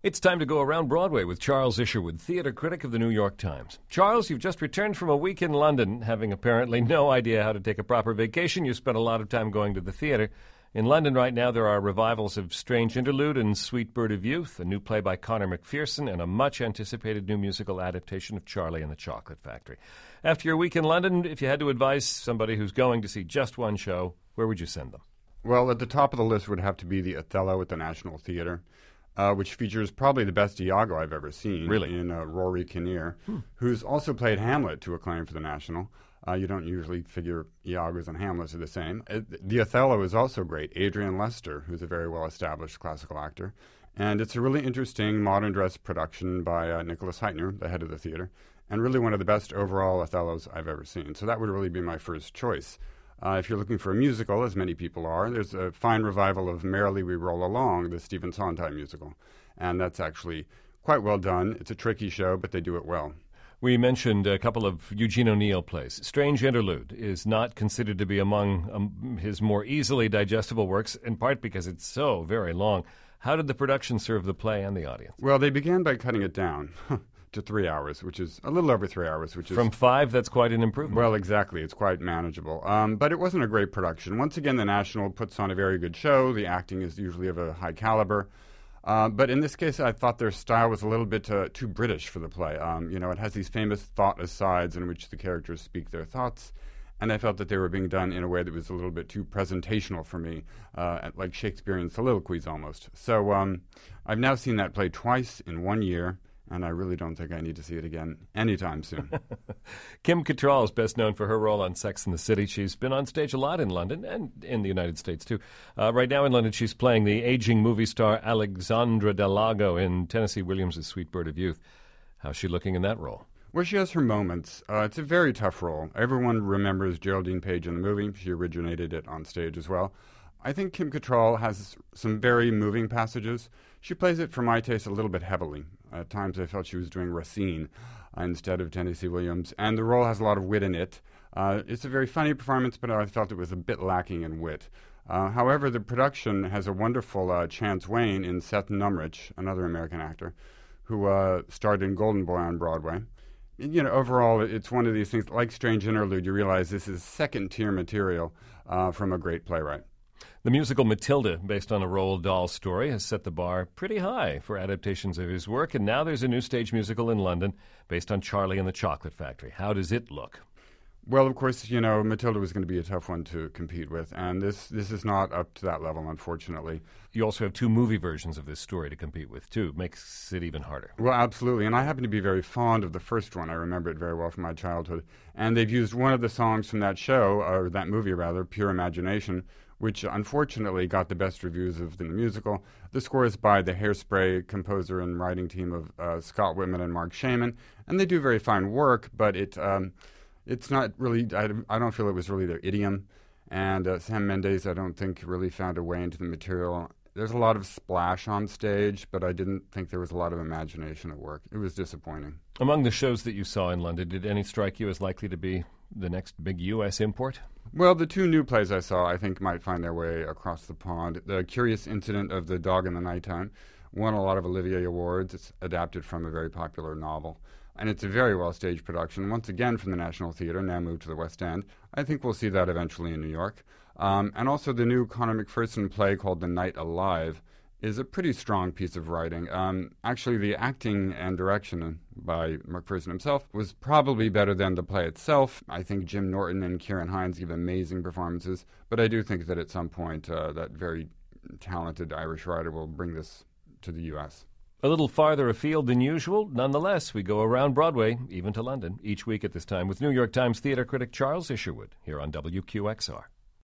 It's time to go around Broadway with Charles Isherwood, theater critic of the New York Times. Charles, you've just returned from a week in London, having apparently no idea how to take a proper vacation. You spent a lot of time going to the theater. In London right now, there are revivals of Strange Interlude and Sweet Bird of Youth, a new play by Conor McPherson, and a much anticipated new musical adaptation of Charlie and the Chocolate Factory. After your week in London, if you had to advise somebody who's going to see just one show, where would you send them? Well, at the top of the list would have to be the Othello at the National Theater uh, which features probably the best Iago I've ever seen. Really? In uh, Rory Kinnear, hmm. who's also played Hamlet to acclaim for the National. Uh, you don't usually figure Iago's and Hamlets are the same. Uh, the Othello is also great. Adrian Lester, who's a very well established classical actor. And it's a really interesting modern dress production by uh, Nicholas Hytner, the head of the theater, and really one of the best overall Othellos I've ever seen. So that would really be my first choice. Uh, if you're looking for a musical, as many people are, there's a fine revival of Merrily We Roll Along, the Stephen Sondheim musical. And that's actually quite well done. It's a tricky show, but they do it well. We mentioned a couple of Eugene O'Neill plays. Strange Interlude is not considered to be among um, his more easily digestible works, in part because it's so very long. How did the production serve the play and the audience? Well, they began by cutting it down. to three hours, which is a little over three hours, which is from five. That's quite an improvement. Well, exactly, it's quite manageable. Um, but it wasn't a great production. Once again, the National puts on a very good show. The acting is usually of a high caliber. Uh, but in this case, I thought their style was a little bit uh, too British for the play. Um, you know, it has these famous thought asides in which the characters speak their thoughts, and I felt that they were being done in a way that was a little bit too presentational for me, uh, like Shakespearean soliloquies almost. So um, I've now seen that play twice in one year and I really don't think I need to see it again anytime soon. Kim Cattrall is best known for her role on Sex and the City. She's been on stage a lot in London and in the United States too. Uh, right now in London, she's playing the aging movie star Alexandra Del Lago in Tennessee Williams' Sweet Bird of Youth. How's she looking in that role? Well, she has her moments. Uh, it's a very tough role. Everyone remembers Geraldine Page in the movie. She originated it on stage as well. I think Kim Cattrall has some very moving passages. She plays it, for my taste, a little bit heavily. At times I felt she was doing Racine uh, instead of Tennessee Williams, and the role has a lot of wit in it. Uh, it's a very funny performance, but I felt it was a bit lacking in wit. Uh, however, the production has a wonderful uh, Chance Wayne in Seth Numrich, another American actor, who uh, starred in Golden Boy on Broadway. You know, overall, it's one of these things like Strange Interlude. You realize this is second tier material uh, from a great playwright. The musical Matilda, based on a Roald Dahl story, has set the bar pretty high for adaptations of his work, and now there's a new stage musical in London based on Charlie and the Chocolate Factory. How does it look? Well, of course, you know Matilda was going to be a tough one to compete with, and this this is not up to that level, unfortunately. You also have two movie versions of this story to compete with, too. Makes it even harder. Well, absolutely, and I happen to be very fond of the first one. I remember it very well from my childhood, and they've used one of the songs from that show, or that movie rather, "Pure Imagination," which unfortunately got the best reviews of the musical. The score is by the Hairspray composer and writing team of uh, Scott Wittman and Marc Shaiman, and they do very fine work, but it um, it's not really. I, I, don't feel it was really their idiom. And uh, Sam Mendes, I don't think really found a way into the material. There's a lot of splash on stage, but I didn't think there was a lot of imagination at work. It was disappointing. Among the shows that you saw in London, did any strike you as likely to be the next big U.S. import? Well, the two new plays I saw, I think, might find their way across the pond. The Curious Incident of the Dog in the Nighttime won a lot of Olivier Awards. It's adapted from a very popular novel. And it's a very well staged production, once again from the National Theatre, now moved to the West End. I think we'll see that eventually in New York. Um, and also the new Conor McPherson play called The Night Alive is a pretty strong piece of writing. Um, actually, the acting and direction by McPherson himself was probably better than the play itself. I think Jim Norton and Ciarán Hinds give amazing performances, but I do think that at some point uh, that very talented Irish writer will bring this to the U.S. A little farther afield than usual, nonetheless, we go around Broadway, even to London, each week at this time with New York Times theater critic Charles Isherwood here on WQXR.